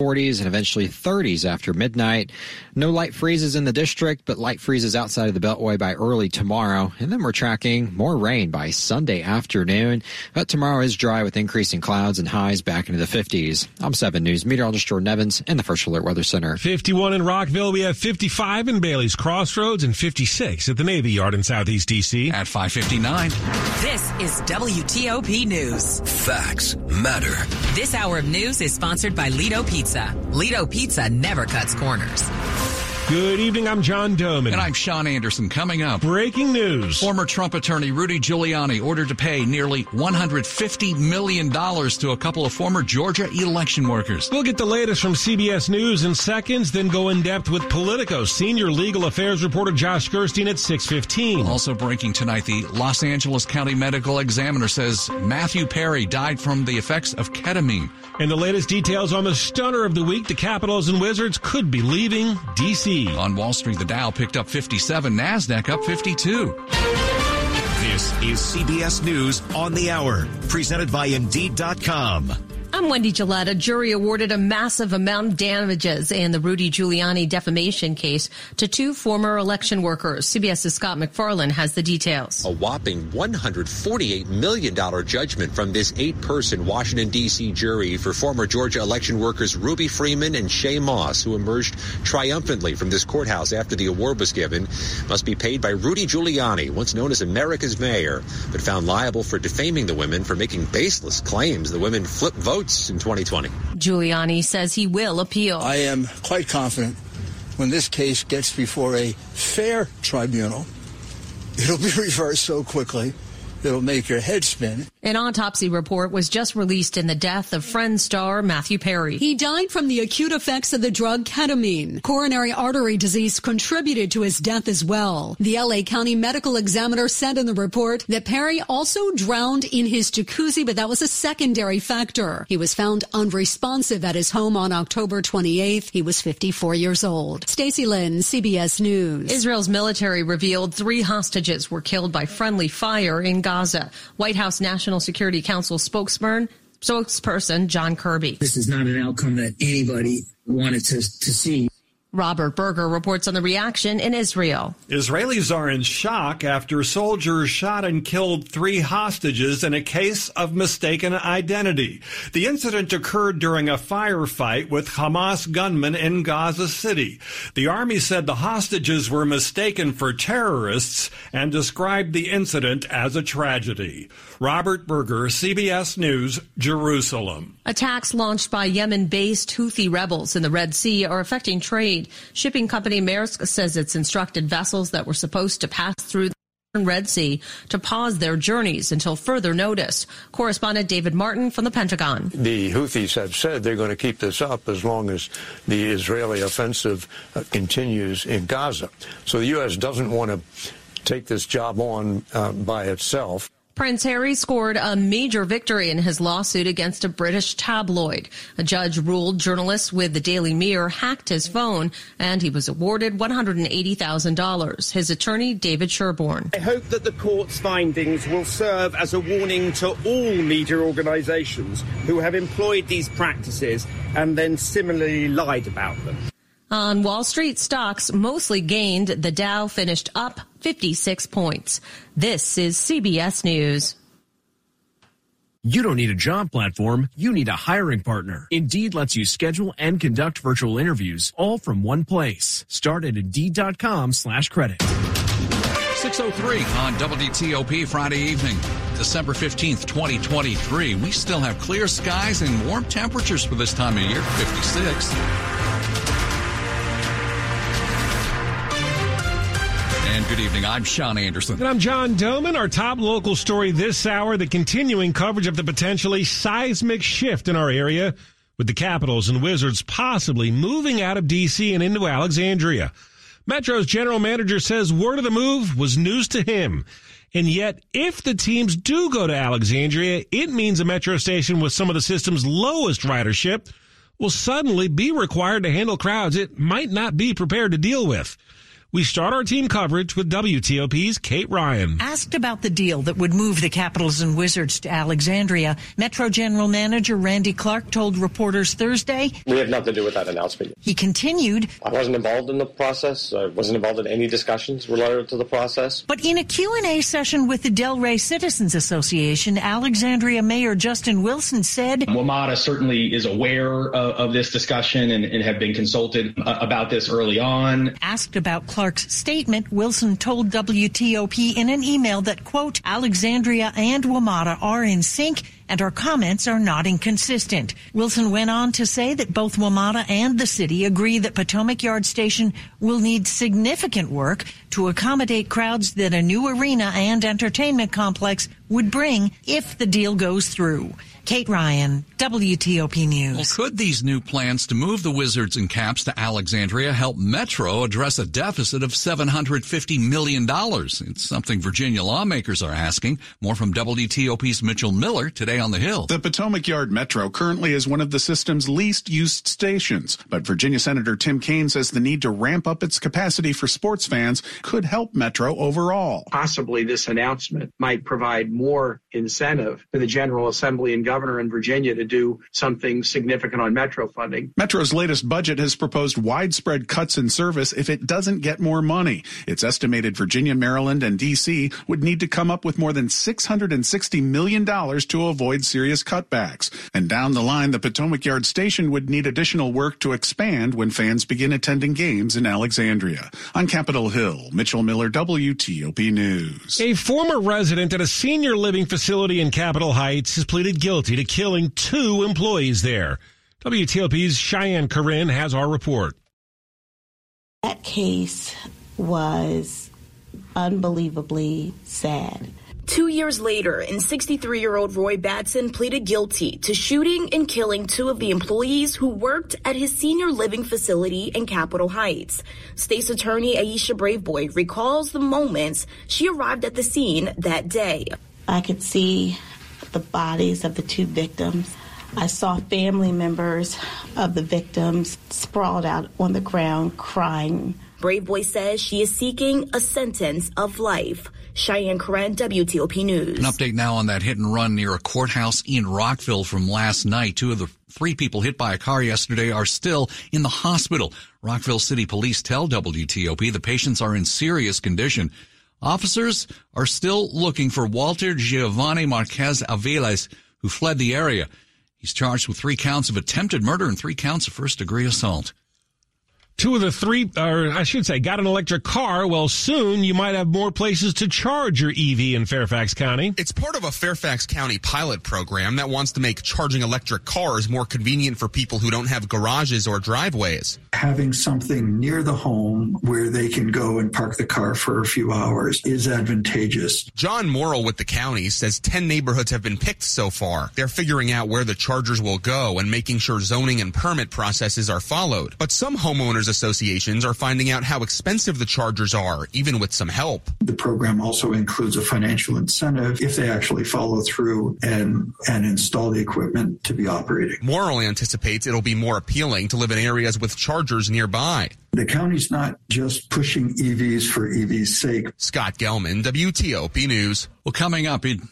40s and eventually 30s after midnight. No light freezes in the district, but light freezes outside of the Beltway by early tomorrow. And then we're tracking more rain by Sunday afternoon. But tomorrow is dry with increasing clouds and highs back into the 50s. I'm 7 News meteorologist Jordan Evans in the First Alert Weather Center. 51 in Rockville. We have 55 in Bailey's Crossroads and 56 at the Navy Yard in Southeast DC. At 559. This is WTOP News. Facts matter. This hour of news is sponsored by Lido Pizza. Lido Pizza never cuts corners. Good evening. I'm John Domen. And I'm Sean Anderson. Coming up. Breaking news. Former Trump attorney Rudy Giuliani ordered to pay nearly $150 million to a couple of former Georgia election workers. We'll get the latest from CBS News in seconds, then go in depth with Politico. Senior legal affairs reporter Josh Gerstein at 615. Also breaking tonight, the Los Angeles County Medical Examiner says Matthew Perry died from the effects of ketamine. And the latest details on the stunner of the week, the Capitals and Wizards could be leaving D.C. On Wall Street, the Dow picked up 57, NASDAQ up 52. This is CBS News on the Hour, presented by Indeed.com. I'm Wendy Gillette. A jury awarded a massive amount of damages in the Rudy Giuliani defamation case to two former election workers. CBS's Scott MacFarlane has the details. A whopping $148 million judgment from this eight person Washington, D.C. jury for former Georgia election workers Ruby Freeman and Shaye Moss, who emerged triumphantly from this courthouse after the award was given, must be paid by Rudy Giuliani, once known as America's mayor, but found liable for defaming the women for making baseless claims the women flipped votes in 2020. Giuliani says he will appeal. I am quite confident when this case gets before a fair tribunal, it'll be reversed so quickly that'll make your head spin. An autopsy report was just released in the death of Friends star Matthew Perry. He died from the acute effects of the drug ketamine. Coronary artery disease contributed to his death as well. The LA County Medical Examiner said in the report that Perry also drowned in his jacuzzi, but that was a secondary factor. He was found unresponsive at his home on October 28th. He was 54 years old. Stacy Lynn, CBS News. Israel's military revealed three hostages were killed by friendly fire in Gaza. White House National Security Council spokesman spokesperson John Kirby. This is not an outcome that anybody wanted to, to see. Robert Berger reports on the reaction in Israel. Israelis are in shock after soldiers shot and killed three hostages in a case of mistaken identity. The incident occurred during a firefight with Hamas gunmen in Gaza City. The army said the hostages were mistaken for terrorists and described the incident as a tragedy. Robert Berger, CBS News, Jerusalem. Attacks launched by Yemen based Houthi rebels in the Red Sea are affecting trade. Shipping company Maersk says it's instructed vessels that were supposed to pass through the Red Sea to pause their journeys until further notice. Correspondent David Martin from the Pentagon. The Houthis have said they're going to keep this up as long as the Israeli offensive uh, continues in Gaza. So the U.S. doesn't want to take this job on uh, by itself. Prince Harry scored a major victory in his lawsuit against a British tabloid. A judge ruled journalists with the Daily Mirror hacked his phone and he was awarded $180,000. His attorney, David Sherborne. I hope that the court's findings will serve as a warning to all media organisations who have employed these practices and then similarly lied about them. On Wall Street, stocks mostly gained. The Dow finished up 56 points. This is CBS News. You don't need a job platform, you need a hiring partner. Indeed lets you schedule and conduct virtual interviews all from one place. Start at Indeed.com slash credit. 603 on WTOP Friday evening, December 15th, 2023. We still have clear skies and warm temperatures for this time of year, 56. And good evening. I'm Sean Anderson. And I'm John Domen. Our top local story this hour the continuing coverage of the potentially seismic shift in our area, with the Capitals and Wizards possibly moving out of D.C. and into Alexandria. Metro's general manager says word of the move was news to him. And yet, if the teams do go to Alexandria, it means a metro station with some of the system's lowest ridership will suddenly be required to handle crowds it might not be prepared to deal with. We start our team coverage with WTOP's Kate Ryan. Asked about the deal that would move the Capitals and Wizards to Alexandria, Metro General Manager Randy Clark told reporters Thursday, We have nothing to do with that announcement. He continued, I wasn't involved in the process. I wasn't involved in any discussions related to the process. But in a Q&A session with the Del Ray Citizens Association, Alexandria Mayor Justin Wilson said, WMATA certainly is aware of, of this discussion and, and, have been consulted uh, about this early on. Asked about Clark's statement, Wilson told WTOP in an email that, quote, Alexandria and WMATA are in sync and our comments are not inconsistent. Wilson went on to say that both WMATA and the city agree that Potomac Yard Station will need significant work to accommodate crowds that a new arena and entertainment complex would bring if the deal goes through. Kate Ryan, WTOP News. Well, could these new plans to move the Wizards and Caps to Alexandria help Metro address a deficit of $750 million? It's something Virginia lawmakers are asking. More from WTOP's Mitchell Miller today on the Hill. The Potomac Yard Metro currently is one of the system's least used stations, but Virginia Senator Tim Kaine says the need to ramp up its capacity for sports fans could help Metro overall. Possibly this announcement might provide more incentive for the General Assembly and government governor in Virginia to do something significant on Metro funding. Metro's latest budget has proposed widespread cuts in service if it doesn't get more money. It's estimated Virginia, Maryland, and D.C. would need to come up with more than $660 million to avoid serious cutbacks. And down the line, the Potomac Yard Station would need additional work to expand when fans begin attending games in Alexandria. On Capitol Hill, Mitchell Miller, WTOP News. A former resident at a senior living facility in Capitol Heights has pleaded guilty guilty to killing two employees there. WTOP's Cheyenne Corin has our report. That case was unbelievably sad. Two years later, and 63 year old Roy Batson pleaded guilty to shooting and killing two of the employees who worked at his senior living facility in Capitol Heights. State's attorney Aisha Braveboy recalls the moments she arrived at the scene that day. I could see the bodies of the two victims. I saw family members of the victims sprawled out on the ground crying. Braveboy says she is seeking a sentence of life. Cheyenne Corin, WTOP News. An update now on that hit and run near a courthouse in Rockville from last night. Two of the three people hit by a car yesterday are still in the hospital. Rockville City Police tell WTOP the patients are in serious condition. Officers are still looking for Walter Giovanni Marquez Aviles, who fled the area. He's charged with three counts of attempted murder and three counts of first degree assault. Two of the three, or I should say, got an electric car. Well, soon you might have more places to charge your EV in Fairfax County. It's part of a Fairfax County pilot program that wants to make charging electric cars more convenient for people who don't have garages or driveways. Having something near the home where they can go and park the car for a few hours is advantageous. John Morrill with the county says 10 neighborhoods have been picked so far. They're figuring out where the chargers will go and making sure zoning and permit processes are followed. But some homeowners associations are finding out how expensive the chargers are, even with some help. The program also includes a financial incentive if they actually follow through and, and install the equipment to be operating. Morrill anticipates it'll be more appealing to live in areas with chargers nearby. The county's not just pushing EVs for EV's sake. Scott Gelman, WTOP News. Well, coming up in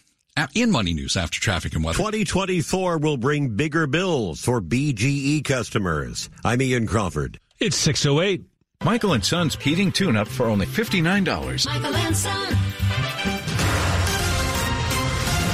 in Money News after traffic and weather. 2024 will bring bigger bills for BGE customers. I'm Ian Crawford. It's 608. Michael and Son's heating tune up for only $59. Michael and Son.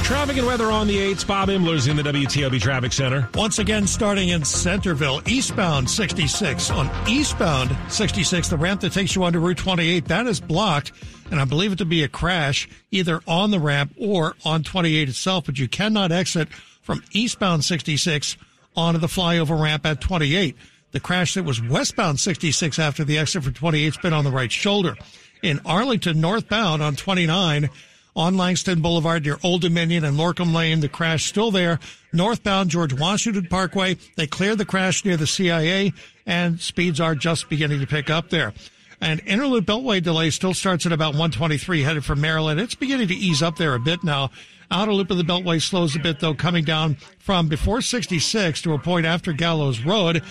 Traffic and weather on the 8s. Bob Imler's in the WTOP Traffic Center. Once again, starting in Centreville, eastbound 66. On eastbound 66, the ramp that takes you onto Route 28, that is blocked. And I believe it to be a crash either on the ramp or on 28 itself, but you cannot exit from eastbound 66 onto the flyover ramp at 28. The crash that was westbound 66 after the exit for 28 has been on the right shoulder. In Arlington, northbound on 29, on Langston Boulevard near Old Dominion and Lorcom Lane. The crash still there. Northbound George Washington Parkway. They cleared the crash near the CIA and speeds are just beginning to pick up there. And Interloop Beltway delay still starts at about 123 headed for Maryland. It's beginning to ease up there a bit now. Outer loop of the Beltway slows a bit though, coming down from before 66 to a point after Gallows Road.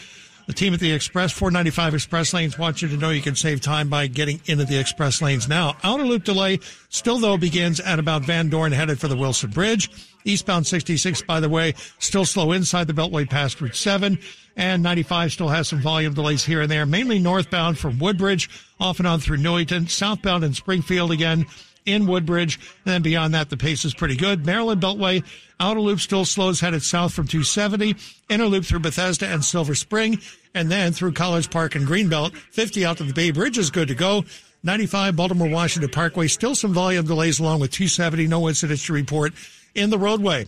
The team at the Express 495 Express lanes wants you to know you can save time by getting into the Express lanes now. Outer loop delay still though begins at about Van Dorn headed for the Wilson Bridge. Eastbound 66, by the way, still slow inside the Beltway past Route 7 and 95 still has some volume delays here and there, mainly northbound from Woodbridge, off and on through Newington, southbound in Springfield again in Woodbridge. And then beyond that, the pace is pretty good. Maryland Beltway, outer loop still slows headed south from 270, inner loop through Bethesda and Silver Spring, and then through College Park and Greenbelt. 50 out to the Bay Bridge is good to go. 95 Baltimore Washington Parkway, still some volume delays along with 270, no incidents to report in the roadway.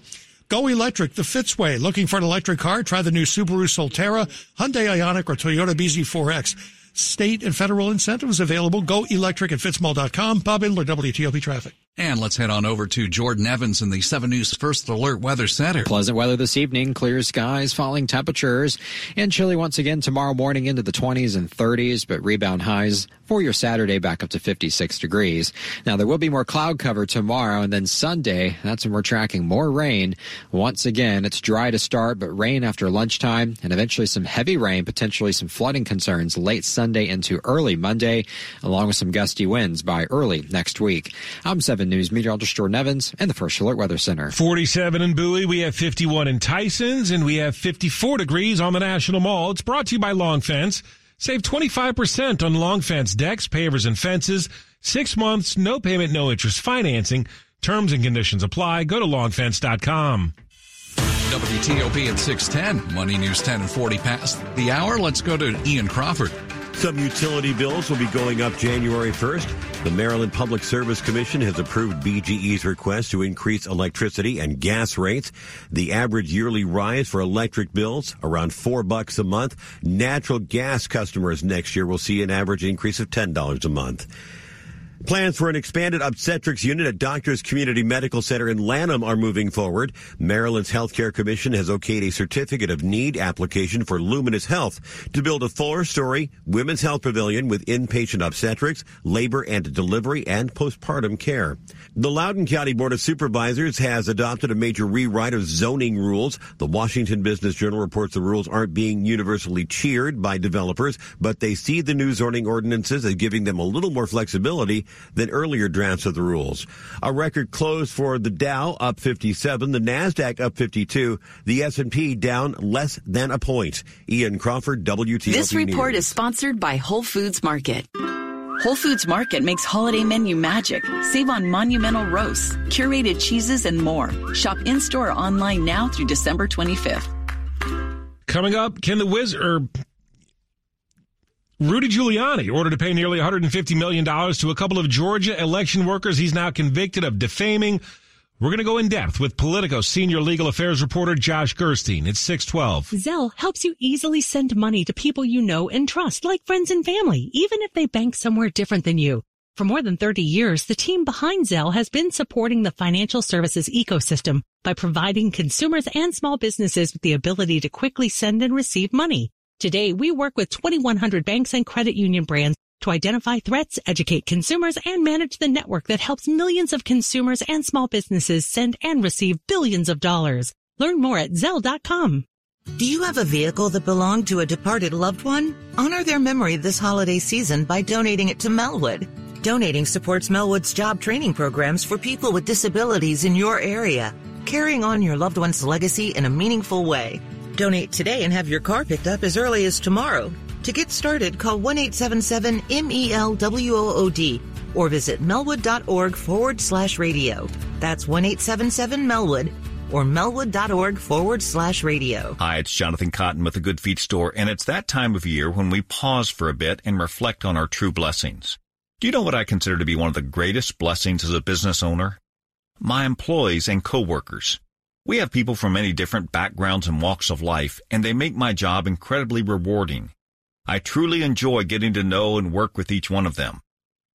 Go electric the Fitzway. Looking for an electric car? Try the new Subaru Solterra, Hyundai Ioniq, or Toyota BZ4X. State and federal incentives available. Go electric at fitzmall.com. Bob Imler, WTOP Traffic. And let's head on over to Jordan Evans in the 7 News First Alert Weather Center. Pleasant weather this evening, clear skies, falling temperatures, and chilly once again tomorrow morning into the 20s and 30s, but rebound highs for your Saturday back up to 56 degrees. Now, there will be more cloud cover tomorrow, and then Sunday, that's when we're tracking more rain. Once again, it's dry to start, but rain after lunchtime, and eventually some heavy rain, potentially some flooding concerns late Sunday into early Monday, along with some gusty winds by early next week. I'm 7 News meteorologist Jordan Evans and the First Alert Weather Center. 47 in Bowie. We have 51 in Tysons and we have 54 degrees on the National Mall. It's brought to you by Long Fence. Save 25% on Long Fence decks, pavers, and fences. Six months, no payment, no interest financing. Terms and conditions apply. Go to longfence.com. WTOP at 610. Money News 10 and 40 past the hour. Let's go to Ian Crawford. Some utility bills will be going up January 1st. The Maryland Public Service Commission has approved BGE's request to increase electricity and gas rates. The average yearly rise for electric bills around 4 bucks a month. Natural gas customers next year will see an average increase of $10 a month. Plans for an expanded obstetrics unit at Doctors Community Medical Center in Lanham are moving forward. Maryland's Healthcare Commission has okayed a certificate of need application for Luminis Health to build a four-story women's health pavilion with inpatient obstetrics, labor and delivery, and postpartum care. The Loudoun County Board of Supervisors has adopted a major rewrite of zoning rules. The Washington Business Journal reports the rules aren't being universally cheered by developers, but they see the new zoning ordinances as giving them a little more flexibility than earlier drafts of the rules. A record close for the Dow up 57, the Nasdaq up 52, the S&P down less than a point. Ian Crawford, WTOP This report News. is sponsored by Whole Foods Market. Whole Foods Market makes holiday menu magic. Save on monumental roasts, curated cheeses, and more. Shop in store or online now through December 25th. Coming up, can the Wizard Rudy Giuliani ordered to pay nearly $150 million to a couple of Georgia election workers he's now convicted of defaming. We're going to go in depth with Politico senior legal affairs reporter Josh Gerstein. It's 612. Zelle helps you easily send money to people you know and trust, like friends and family, even if they bank somewhere different than you. For more than 30 years, the team behind Zelle has been supporting the financial services ecosystem by providing consumers and small businesses with the ability to quickly send and receive money. Today, we work with 2,100 banks and credit union brands to identify threats, educate consumers, and manage the network that helps millions of consumers and small businesses send and receive billions of dollars. Learn more at Zelle.com. Do you have a vehicle that belonged to a departed loved one? Honor their memory this holiday season by donating it to Melwood. Donating supports Melwood's job training programs for people with disabilities in your area, carrying on your loved one's legacy in a meaningful way. Donate today and have your car picked up as early as tomorrow. To get started, call 1 877 MELWOOD or visit melwood.org forward slash radio. That's 1 877 Melwood or melwood.org forward slash radio. Hi, it's Jonathan Cotton with the Good Feet Store, and it's that time of year when we pause for a bit and reflect on our true blessings. Do you know what I consider to be one of the greatest blessings as a business owner? My employees and coworkers. We have people from many different backgrounds and walks of life, and they make my job incredibly rewarding. I truly enjoy getting to know and work with each one of them.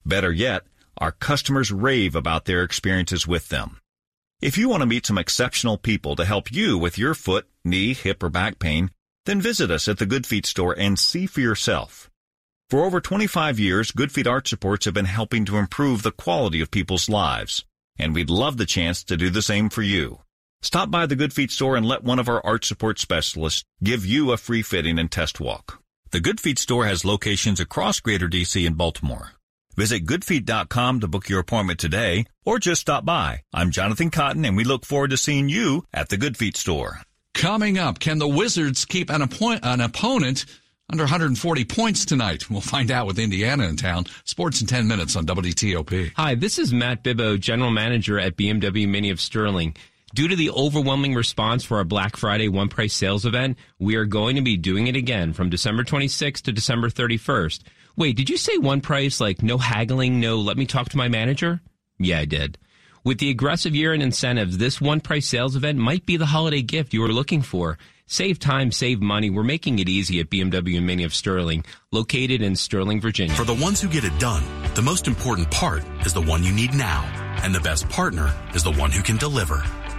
Better yet, our customers rave about their experiences with them. If you want to meet some exceptional people to help you with your foot, knee, hip, or back pain, then visit us at the Good Feet store and see for yourself. For over 25 years, Good Feet Arch Supports have been helping to improve the quality of people's lives, and we'd love the chance to do the same for you. Stop by the Good Feet store and let one of our art support specialists give you a free fitting and test walk. The Good Feet store has locations across Greater DC and Baltimore. Visit goodfeet.com to book your appointment today or just stop by. I'm Jonathan Cotton and we look forward to seeing you at the Good Feet store. Coming up, can the Wizards keep an, appoint- an opponent under 140 points tonight? We'll find out with Indiana in town. Sports in 10 minutes on WTOP. Hi, this is Matt Bibbo, General Manager at BMW Mini of Sterling. Due to the overwhelming response for our Black Friday one price sales event, we are going to be doing it again from December 26th to December 31st. Wait, did you say one price like no haggling, no let me talk to my manager? Yeah, I did. With the aggressive year-end incentives, this one-price sales event might be the holiday gift you are looking for. Save time, save money. We're making it easy at BMW Mini of Sterling, located in Sterling, Virginia. For the ones who get it done, the most important part is the one you need now. And the best partner is the one who can deliver.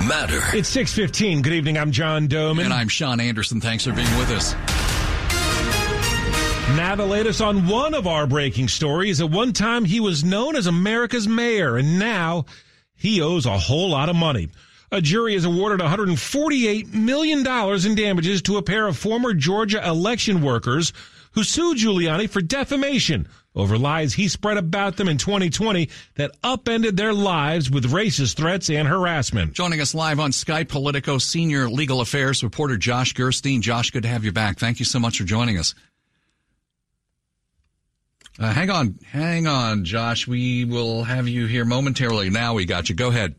matter. It's 615. Good evening. I'm John Domen. And I'm Sean Anderson. Thanks for being with us. Now, the latest on one of our breaking stories. At one time, he was known as America's mayor, and now he owes a whole lot of money. A jury has awarded $148 million in damages to a pair of former Georgia election workers who sued Giuliani for defamation over lies he spread about them in 2020 that upended their lives with racist threats and harassment. Joining us live on Skype, Politico senior legal affairs reporter Josh Gerstein. Josh, good to have you back. Thank you so much for joining us. Uh, hang on, hang on, Josh. We will have you here momentarily. Now we got you. Go ahead.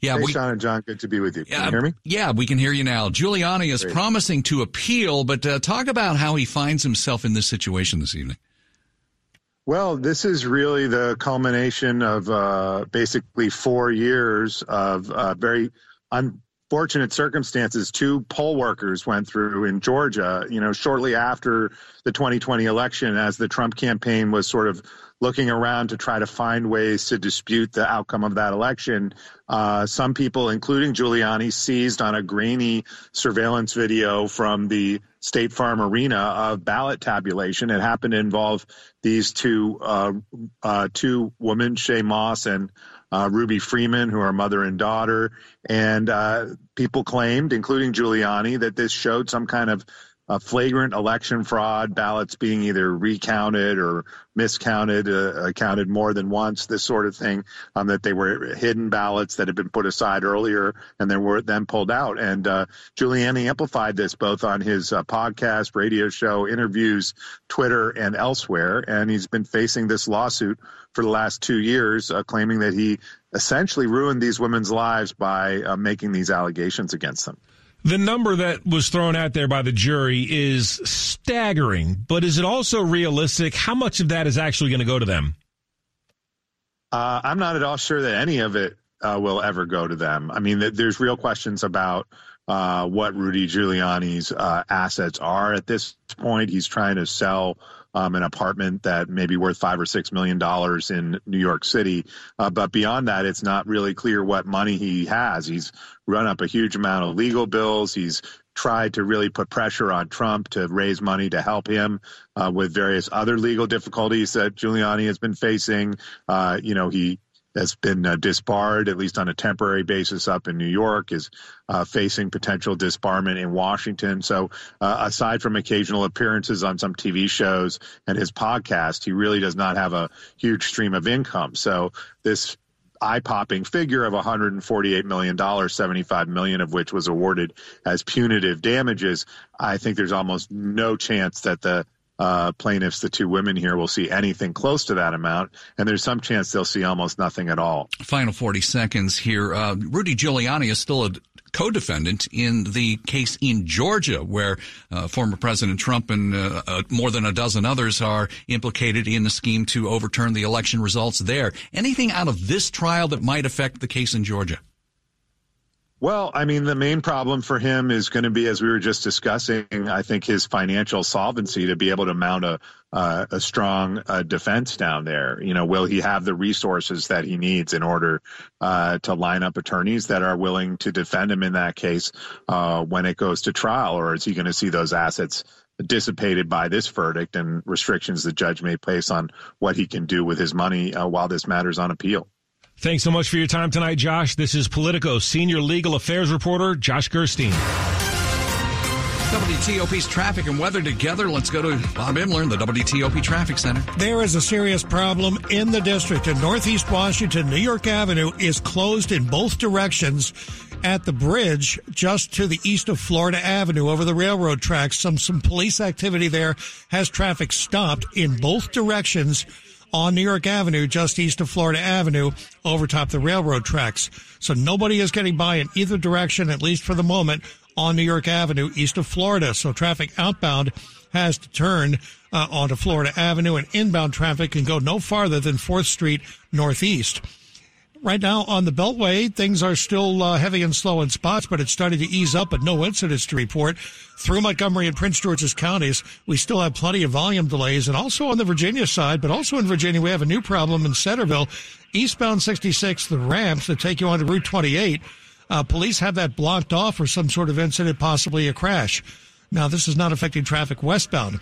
Yeah, hey, we, Sean and John, good to be with you. Can yeah, you hear me? Yeah, we can hear you now. Giuliani is Great. promising to appeal, but uh, talk about how he finds himself in this situation this evening. Well, this is really the culmination of uh, basically four years of uh, very unfortunate circumstances. Two poll workers went through in Georgia, you know, shortly after the 2020 election, as the Trump campaign was sort of looking around to try to find ways to dispute the outcome of that election. Uh, some people, including Giuliani, seized on a grainy surveillance video from the State Farm Arena of ballot tabulation. It happened to involve these two uh, uh, two women, Shaye Moss and uh, Ruby Freeman, who are mother and daughter. And uh, people claimed, including Giuliani, that this showed some kind of uh, flagrant election fraud, ballots being either recounted or miscounted, uh, counted more than once, this sort of thing, um, that they were hidden ballots that had been put aside earlier and then were then pulled out. And uh, Giuliani amplified this both on his uh, podcast, radio show, interviews, Twitter, and elsewhere. And he's been facing this lawsuit for the last two years, uh, claiming that he essentially ruined these women's lives by uh, making these allegations against them. The number that was thrown out there by the jury is staggering, but is it also realistic? How much of that is actually going to go to them? Uh, I'm not at all sure that any of it uh, will ever go to them. I mean, there's real questions about uh, what Rudy Giuliani's uh, assets are at this point. He's trying to sell um, an apartment that may be worth five or six million dollars in New York City. Uh, but beyond that, it's not really clear what money he has. He's run up a huge amount of legal bills. He's tried to really put pressure on Trump to raise money to help him uh, with various other legal difficulties that Giuliani has been facing. Uh, you know, he has been uh, disbarred, at least on a temporary basis, up in New York, is uh, facing potential disbarment in Washington. So, uh, aside from occasional appearances on some TV shows and his podcast, he really does not have a huge stream of income. So, this eye-popping figure of 148 million dollars, 75 million of which was awarded as punitive damages. I think there's almost no chance that the uh, plaintiffs, the two women here, will see anything close to that amount, and there's some chance they'll see almost nothing at all. Final 40 seconds here. Uh, Rudy Giuliani is still a co-defendant in the case in Georgia, where uh, former President Trump and uh, uh, more than a dozen others are implicated in the scheme to overturn the election results there. Anything out of this trial that might affect the case in Georgia? Well, I mean, the main problem for him is going to be, as we were just discussing, I think his financial solvency to be able to mount a uh, a strong uh, defense down there. You know, will he have the resources that he needs in order uh, to line up attorneys that are willing to defend him in that case uh, when it goes to trial, or is he going to see those assets dissipated by this verdict and restrictions the judge may place on what he can do with his money uh, while this matter's on appeal? Thanks so much for your time tonight, Josh. This is Politico senior legal affairs reporter Josh Gerstein. WTOP's traffic and weather together. Let's go to Bob Imler in the WTOP Traffic Center. There is a serious problem in the district. In Northeast Washington, New York Avenue is closed in both directions at the bridge just to the east of Florida Avenue over the railroad tracks. Some, some police activity there has traffic stopped in both directions on New York Avenue, just east of Florida Avenue, over top the railroad tracks. So nobody is getting by in either direction, at least for the moment, on New York Avenue, east of Florida. So traffic outbound has to turn uh, onto Florida Avenue, and inbound traffic can go no farther than 4th Street Northeast. Right now on the Beltway, things are still uh, heavy and slow in spots, but it's starting to ease up, but no incidents to report. Through Montgomery and Prince George's counties, we still have plenty of volume delays, and also on the Virginia side, but also in Virginia, we have a new problem in Centreville. Eastbound 66, the ramps that take you onto Route 28, uh, police have that blocked off for some sort of incident, possibly a crash. Now, this is not affecting traffic westbound.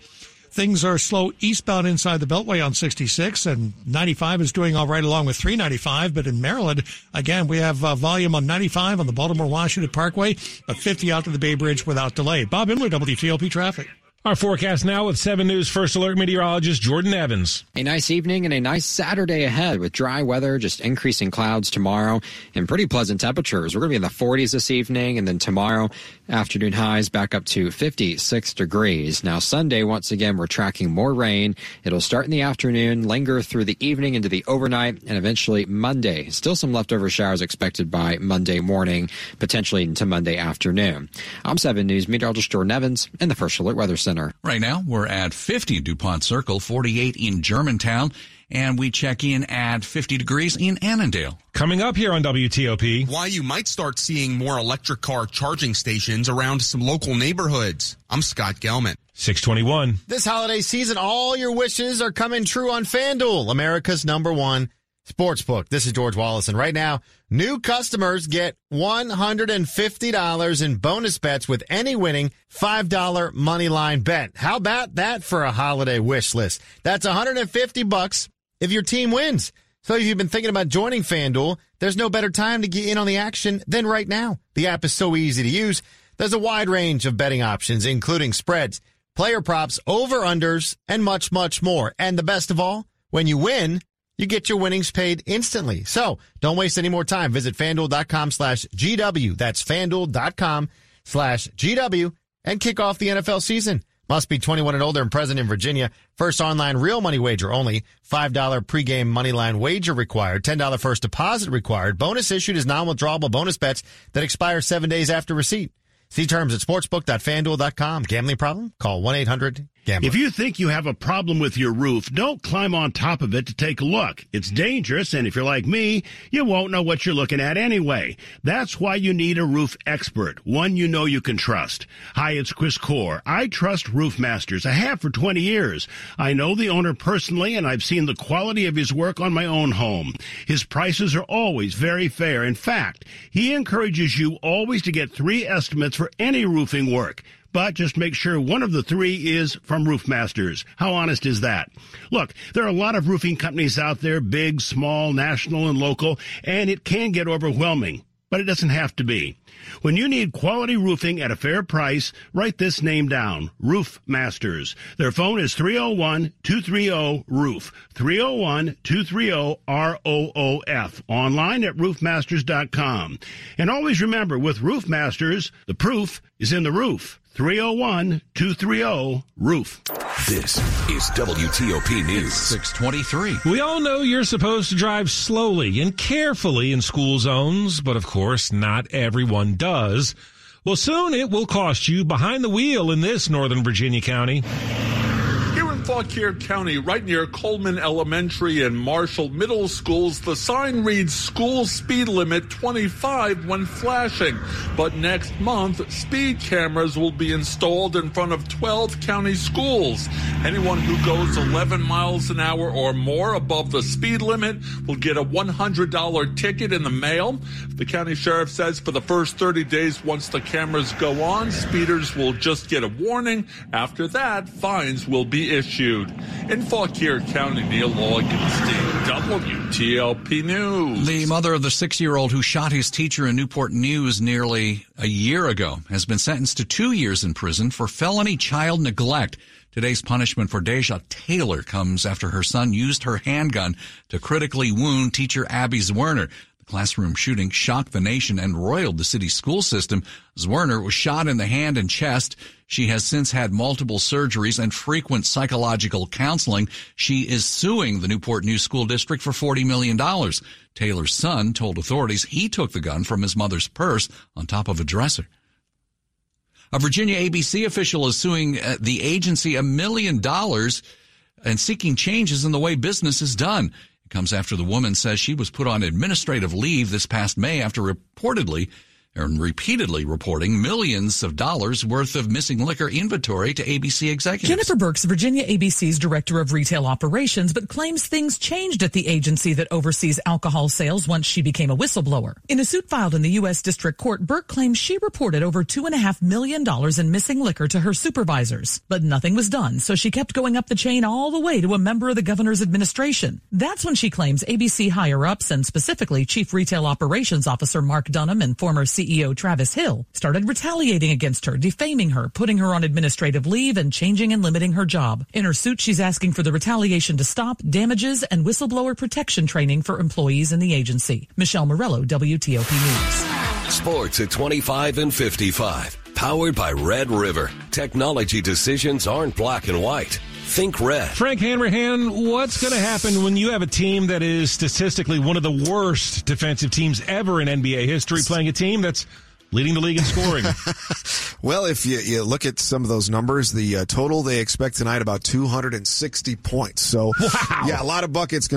Things are slow eastbound inside the Beltway on 66, and 95 is doing all right along with 395. But in Maryland, again, we have uh, volume on 95 on the Baltimore Washington Parkway, but 50 out to the Bay Bridge without delay. Bob Imler, WTOP Traffic. Our forecast now with 7 News First Alert meteorologist Jordan Evans. A nice evening and a nice Saturday ahead with dry weather, just increasing clouds tomorrow and pretty pleasant temperatures. We're going to be in the 40s this evening and then tomorrow afternoon highs back up to 56 degrees. Now Sunday, once again, we're tracking more rain. It'll start in the afternoon, linger through the evening into the overnight and eventually Monday. Still some leftover showers expected by Monday morning, potentially into Monday afternoon. I'm 7 News meteorologist Jordan Evans in the First Alert Weather Center. Right now, we're at 50 DuPont Circle, 48 in Germantown, and we check in at 50 degrees in Annandale. Coming up here on WTOP. Why you might start seeing more electric car charging stations around some local neighborhoods. I'm Scott Gelman. 621. This holiday season, all your wishes are coming true on FanDuel, America's number one Sportsbook. This is George Wallace, and right now, new customers get $150 in bonus bets with any winning $5 money line bet. How about that for a holiday wish list? That's 150 bucks if your team wins. So if you've been thinking about joining FanDuel, there's no better time to get in on the action than right now. The app is so easy to use. There's a wide range of betting options, including spreads, player props, over-unders, and much, much more. And the best of all, when you win, you get your winnings paid instantly. So don't waste any more time. Visit fanduel.com slash GW. That's fanduel.com slash GW and kick off the NFL season. Must be 21 and older and present in Virginia. First online real money wager only. $5 pregame money line wager required. $10 first deposit required. Bonus issued is non-withdrawable bonus bets that expire seven days after receipt. See terms at sportsbook.fanduel.com. Gambling problem? Call 1-800 If you think you have a problem with your roof, don't climb on top of it to take a look. It's dangerous, and if you're like me, you won't know what you're looking at anyway. That's why you need a roof expert, one you know you can trust. Hi, it's Chris Core. I trust Roof Masters. I have for 20 years. I know the owner personally, and I've seen the quality of his work on my own home. His prices are always very fair. In fact, he encourages you always to get three estimates for any roofing work but just make sure one of the three is from Roof Masters. How honest is that? Look, there are a lot of roofing companies out there, big, small, national, and local, and it can get overwhelming, but it doesn't have to be. When you need quality roofing at a fair price, write this name down. Roof Masters. Their phone is 301-230-ROOF. 301-230-ROOF. Online at roofmasters.com. And always remember, with Roof Masters, the proof is in the roof. 301 230 Roof. This is WTOP News. 623. We all know you're supposed to drive slowly and carefully in school zones, but of course, not everyone does. Well, soon it will cost you behind the wheel in this Northern Virginia county. Fauquier County, right near Coleman Elementary and Marshall Middle Schools, the sign reads school speed limit 25 when flashing. But next month, speed cameras will be installed in front of 12 county schools. Anyone who goes 11 miles an hour or more above the speed limit will get a $100 ticket in the mail. The county sheriff says for the first 30 days, once the cameras go on, speeders will just get a warning. After that, fines will be issued. In Fauquier County, Neil Augenstein, WTOP News. The mother of the six year old who shot his teacher in Newport News nearly a year ago has been sentenced to two years in prison for felony child neglect. Today's punishment for Deja Taylor comes after her son used her handgun to critically wound teacher Abby Zwerner. Classroom shooting shocked the nation and roiled the city's school system. Zwerner was shot in the hand and chest. She has since had multiple surgeries and frequent psychological counseling. She is suing the Newport News School District for $40 million. Taylor's son told authorities he took the gun from his mother's purse on top of a dresser. A Virginia ABC official is suing uh, the agency a million dollars and seeking changes in the way business is done. Comes after the woman says she was put on administrative leave this past May after reportedly and repeatedly reporting millions of dollars worth of missing liquor inventory to ABC executives. Jennifer Burks, Virginia ABC's director of retail operations, but claims things changed at the agency that oversees alcohol sales once she became a whistleblower. In a suit filed in the U.S. District Court, Burke claims she reported over two and a half million dollars in missing liquor to her supervisors, but nothing was done, so she kept going up the chain all the way to a member of the governor's administration. That's when she claims ABC higher ups and specifically Chief Retail Operations Officer Mark Dunham and former CEO Travis Hill started retaliating against her, defaming her, putting her on administrative leave, and changing and limiting her job. In her suit, she's asking for the retaliation to stop, damages, and whistleblower protection training for employees in the agency. Michelle Morello, WTOP News. Sports at 25 and 55. Powered by Red River. Technology decisions aren't black and white. Think red. Frank Hanrahan, what's going to happen when you have a team that is statistically one of the worst defensive teams ever in NBA history playing a team that's leading the league in scoring? well, if you, you, look at some of those numbers, the uh, total they expect tonight about 260 points. So, wow. yeah, a lot of buckets going to